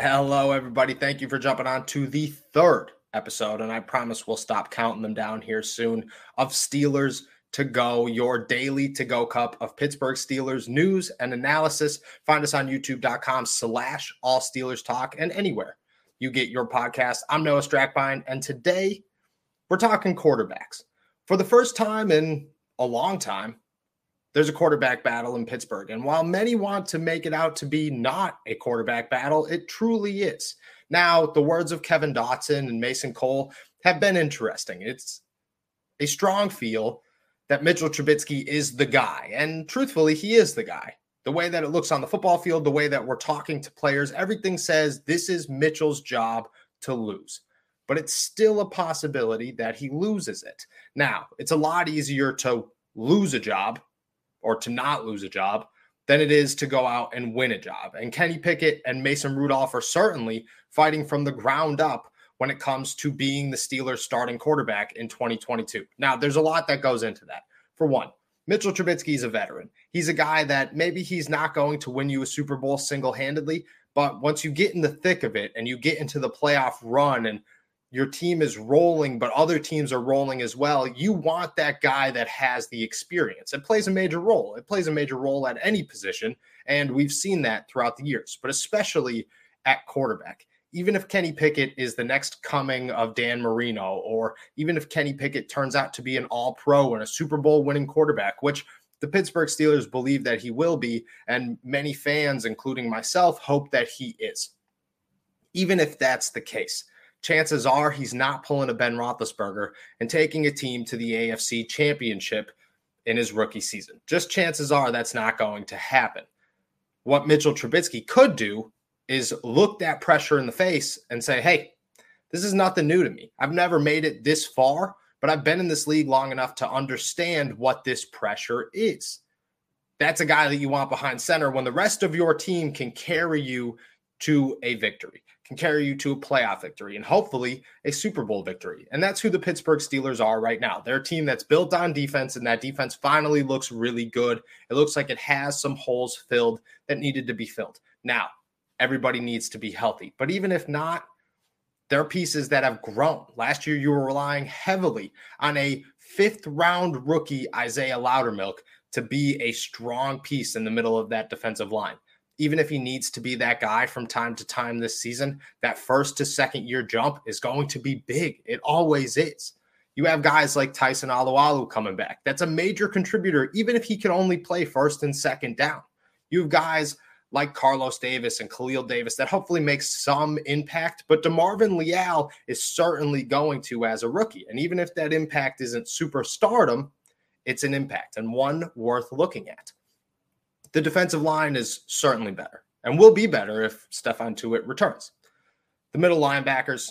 Hello, everybody. Thank you for jumping on to the third episode. And I promise we'll stop counting them down here soon of Steelers to go, your daily to go cup of Pittsburgh Steelers news and analysis. Find us on youtube.com slash all Steelers talk and anywhere you get your podcast. I'm Noah Strackbein, and today we're talking quarterbacks. For the first time in a long time, there's a quarterback battle in Pittsburgh. And while many want to make it out to be not a quarterback battle, it truly is. Now, the words of Kevin Dotson and Mason Cole have been interesting. It's a strong feel that Mitchell Trubisky is the guy. And truthfully, he is the guy. The way that it looks on the football field, the way that we're talking to players, everything says this is Mitchell's job to lose. But it's still a possibility that he loses it. Now, it's a lot easier to lose a job or to not lose a job than it is to go out and win a job. And Kenny Pickett and Mason Rudolph are certainly fighting from the ground up when it comes to being the Steelers starting quarterback in 2022. Now, there's a lot that goes into that. For one, Mitchell Trubisky is a veteran. He's a guy that maybe he's not going to win you a Super Bowl single handedly, but once you get in the thick of it and you get into the playoff run and your team is rolling, but other teams are rolling as well. You want that guy that has the experience. It plays a major role. It plays a major role at any position. And we've seen that throughout the years, but especially at quarterback. Even if Kenny Pickett is the next coming of Dan Marino, or even if Kenny Pickett turns out to be an all pro and a Super Bowl winning quarterback, which the Pittsburgh Steelers believe that he will be, and many fans, including myself, hope that he is. Even if that's the case, chances are he's not pulling a Ben Roethlisberger and taking a team to the AFC championship in his rookie season. Just chances are that's not going to happen. What Mitchell Trubisky could do is look that pressure in the face and say, hey, this is nothing new to me. I've never made it this far, but I've been in this league long enough to understand what this pressure is. That's a guy that you want behind center when the rest of your team can carry you to a victory can carry you to a playoff victory and hopefully a Super Bowl victory. And that's who the Pittsburgh Steelers are right now. They're a team that's built on defense, and that defense finally looks really good. It looks like it has some holes filled that needed to be filled. Now, everybody needs to be healthy. But even if not, there are pieces that have grown. Last year, you were relying heavily on a fifth round rookie, Isaiahh Loudermilk, to be a strong piece in the middle of that defensive line even if he needs to be that guy from time to time this season, that first to second year jump is going to be big. It always is. You have guys like Tyson Alualu coming back. That's a major contributor, even if he can only play first and second down. You have guys like Carlos Davis and Khalil Davis that hopefully makes some impact, but DeMarvin Leal is certainly going to as a rookie. And even if that impact isn't superstardom, it's an impact and one worth looking at the defensive line is certainly better and will be better if Stephon Tuitt returns. The middle linebackers,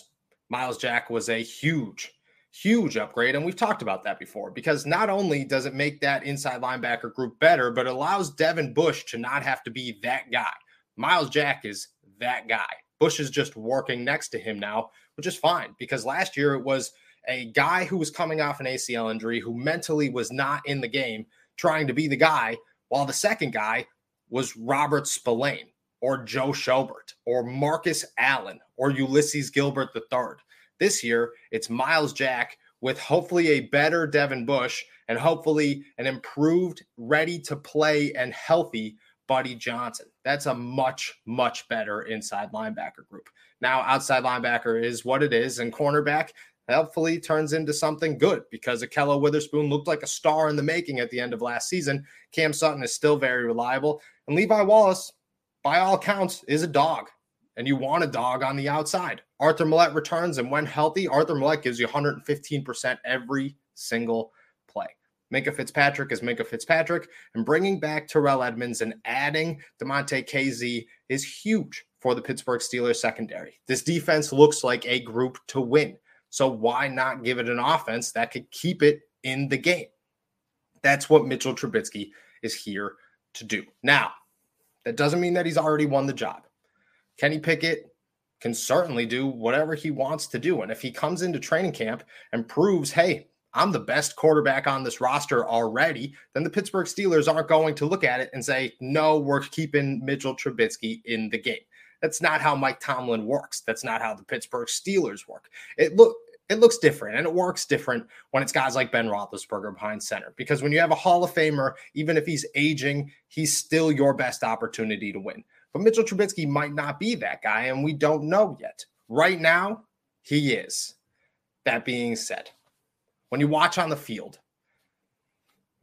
Myles Jack was a huge, huge upgrade. And we've talked about that before because not only does it make that inside linebacker group better, but it allows Devin Bush to not have to be that guy. Myles Jack is that guy. Bush is just working next to him now, which is fine because last year it was a guy who was coming off an ACL injury who mentally was not in the game trying to be the guy while the second guy was Robert Spillane or Joe Schobert or Marcus Allen or Ulysses Gilbert III. This year, it's Myles Jack with hopefully a better Devin Bush and hopefully an improved, ready to play and healthy Buddy Johnson. That's a much, much better inside linebacker group. Now, outside linebacker is what it is, and cornerback, hopefully turns into something good because Ahkello Witherspoon looked like a star in the making at the end of last season. Cam Sutton is still very reliable. And Levi Wallace, by all counts, is a dog. And you want a dog on the outside. Arthur Maulet returns, and when healthy, Arthur Maulet gives you 115% every single play. Minkah Fitzpatrick is Minkah Fitzpatrick, and bringing back Terrell Edmunds and adding Damontae Kazee is huge for the Pittsburgh Steelers secondary. This defense looks like a group to win. So why not give it an offense that could keep it in the game? That's what Mitchell Trubisky is here to do. Now, that doesn't mean that he's already won the job. Kenny Pickett can certainly do whatever he wants to do. And if he comes into training camp and proves, hey, I'm the best quarterback on this roster already, then the Pittsburgh Steelers aren't going to look at it and say, no, we're keeping Mitchell Trubisky in the game. That's not how Mike Tomlin works. That's not how the Pittsburgh Steelers work. It look it looks different and it works different when it's guys like Ben Roethlisberger behind center. Because when you have a Hall of Famer, even if he's aging, he's still your best opportunity to win. But Mitchell Trubisky might not be that guy, and we don't know yet. Right now, he is. That being said, when you watch on the field,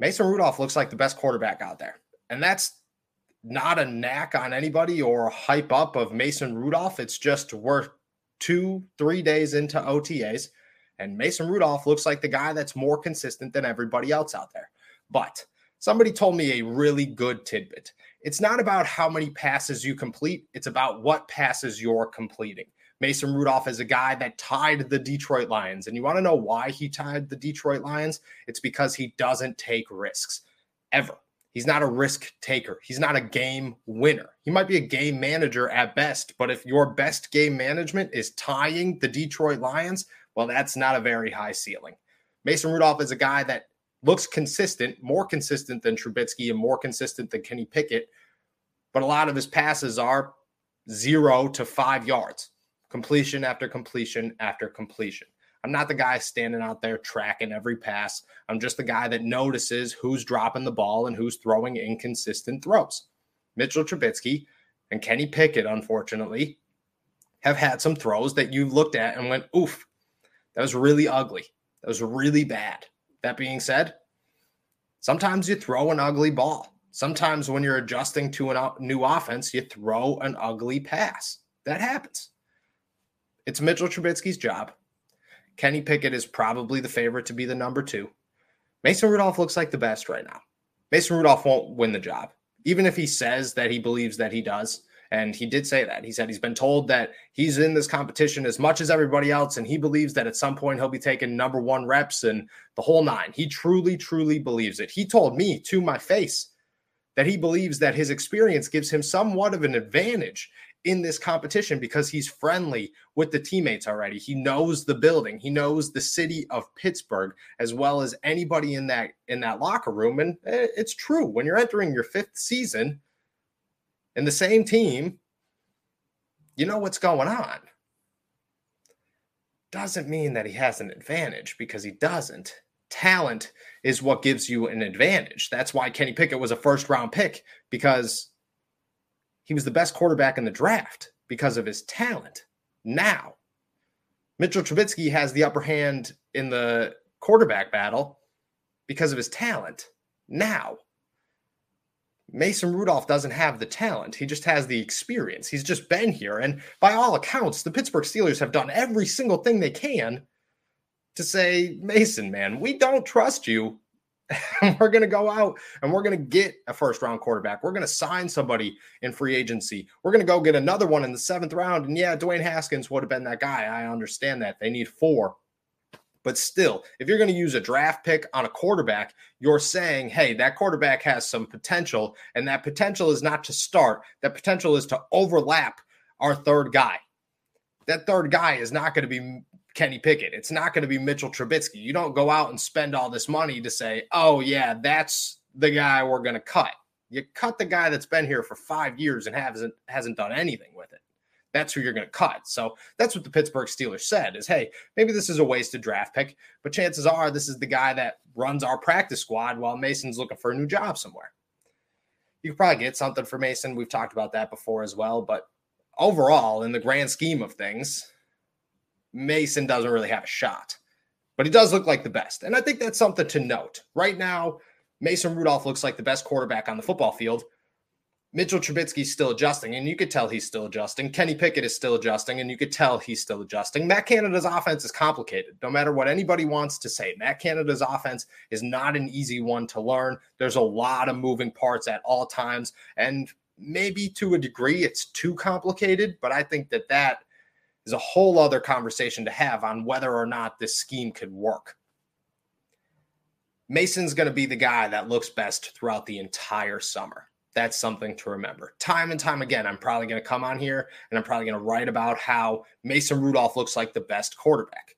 Mason Rudolph looks like the best quarterback out there. And that's not a knack on anybody or hype up of Mason Rudolph. It's just we're two, three days into OTAs, and Mason Rudolph looks like the guy that's more consistent than everybody else out there. But somebody told me a really good tidbit. It's not about how many passes you complete, it's about what passes you're completing. Mason Rudolph is a guy that tied the Detroit Lions. And you want to know why he tied the Detroit Lions? It's because he doesn't take risks ever. He's not a risk taker. He's not a game winner. He might be a game manager at best, but if your best game management is tying the Detroit Lions, well, that's not a very high ceiling. Mason Rudolph is a guy that looks consistent, more consistent than Trubisky and more consistent than Kenny Pickett, but a lot of his passes are zero to five yards, completion after completion after completion. I'm not the guy standing out there tracking every pass. I'm just the guy that notices who's dropping the ball and who's throwing inconsistent throws. Mitchell Trubisky and Kenny Pickett, unfortunately, have had some throws that you looked at and went, oof, that was really ugly. That was really bad. That being said, sometimes you throw an ugly ball. Sometimes when you're adjusting to a new offense, you throw an ugly pass. That happens. It's Mitchell Trubisky's job Kenny Pickett is probably the favorite to be the number two. Mason Rudolph looks like the best right now. Mason Rudolph won't win the job, even if he says that he believes that he does. And he did say that. He said he's been told that he's in this competition as much as everybody else. And he believes that at some point he'll be taking number one reps and the whole nine. He truly, truly believes it. He told me to my face that he believes that his experience gives him somewhat of an advantage in this competition because he's friendly with the teammates already. He knows the building, he knows the city of Pittsburgh as well as anybody in that in that locker room and it's true when you're entering your 5th season in the same team, you know what's going on. Doesn't mean that he has an advantage because he doesn't. Talent is what gives you an advantage. That's why Kenny Pickett was a first round pick because he was the best quarterback in the draft because of his talent. Now, Mitchell Trubisky has the upper hand in the quarterback battle because of his talent. Now, Mason Rudolph doesn't have the talent. He just has the experience. He's just been here. And by all accounts, the Pittsburgh Steelers have done every single thing they can to say, Mason, man, we don't trust you we're going to go out and we're going to get a first round quarterback. We're going to sign somebody in free agency. We're going to go get another one in the seventh round. And yeah, Dwayne Haskins would have been that guy. I understand that. They need four. But still, if you're going to use a draft pick on a quarterback, you're saying, hey, that quarterback has some potential. And that potential is not to start, that potential is to overlap our third guy. That third guy is not going to be Kenny Pickett. It's not going to be Mitchell Trubisky. You don't go out and spend all this money to say, oh, yeah, that's the guy we're going to cut. You cut the guy that's been here for five years and hasn't hasn't done anything with it. That's who you're going to cut. So that's what the Pittsburgh Steelers said is, hey, maybe this is a wasted draft pick, but chances are this is the guy that runs our practice squad while Mason's looking for a new job somewhere. You could probably get something for Mason. We've talked about that before as well. But overall, in the grand scheme of things, Mason doesn't really have a shot, but he does look like the best. And I think that's something to note. Right now, Mason Rudolph looks like the best quarterback on the football field. Mitchell Trubisky's still adjusting, and you could tell he's still adjusting. Kenny Pickett is still adjusting, and you could tell he's still adjusting. Matt Canada's offense is complicated, no matter what anybody wants to say. Matt Canada's offense is not an easy one to learn. There's a lot of moving parts at all times, and maybe to a degree it's too complicated, but I think that that is a whole other conversation to have on whether or not this scheme could work. Mason's going to be the guy that looks best throughout the entire summer. That's something to remember. Time and time again, I'm probably going to come on here and I'm probably going to write about how Mason Rudolph looks like the best quarterback.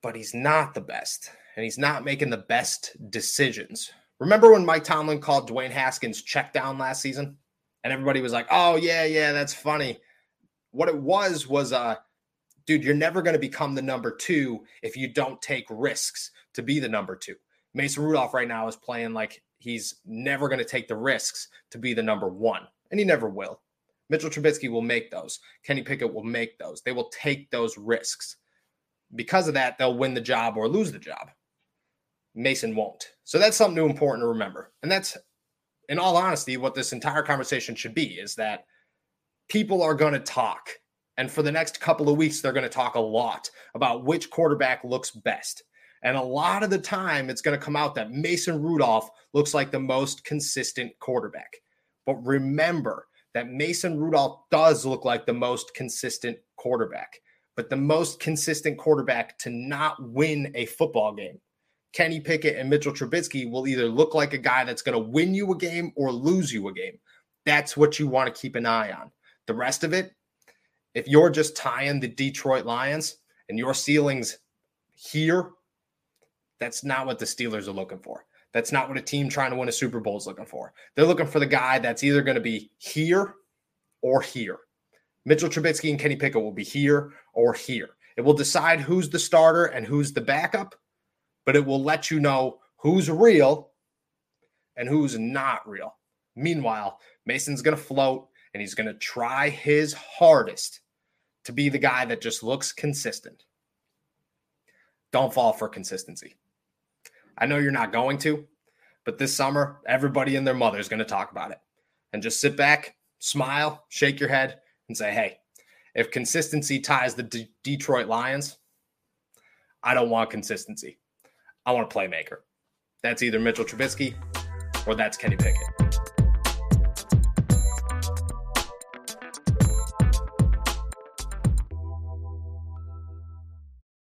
But he's not the best, and he's not making the best decisions. Remember when Mike Tomlin called Dwayne Haskins check down last season? And everybody was like, oh, yeah, yeah, that's funny. What it was was, uh, dude, you're never going to become the number two if you don't take risks to be the number two. Mason Rudolph right now is playing like he's never going to take the risks to be the number one, and he never will. Mitchell Trubisky will make those. Kenny Pickett will make those. They will take those risks. Because of that, they'll win the job or lose the job. Mason won't. So that's something important to remember. And that's, in all honesty, what this entire conversation should be is that people are going to talk. And for the next couple of weeks, they're going to talk a lot about which quarterback looks best. And a lot of the time, it's going to come out that Mason Rudolph looks like the most consistent quarterback. But remember that Mason Rudolph does look like the most consistent quarterback. But the most consistent quarterback to not win a football game Kenny Pickett and Mitchell Trubisky will either look like a guy that's going to win you a game or lose you a game. That's what you want to keep an eye on. The rest of it, if you're just tying the Detroit Lions and your ceiling's here, that's not what the Steelers are looking for. That's not what a team trying to win a Super Bowl is looking for. They're looking for the guy that's either going to be here or here. Mitchell Trubisky and Kenny Pickett will be here or here. It will decide who's the starter and who's the backup but it will let you know who's real and who's not real. Meanwhile, Mason's going to float and he's going to try his hardest to be the guy that just looks consistent. Don't fall for consistency. I know you're not going to, but this summer, everybody and their mother is going to talk about it. And just sit back, smile, shake your head, and say, hey, if consistency ties the D- Detroit Lions, I don't want consistency. I want a playmaker. That's either Mitchell Trubisky or that's Kenny Pickett.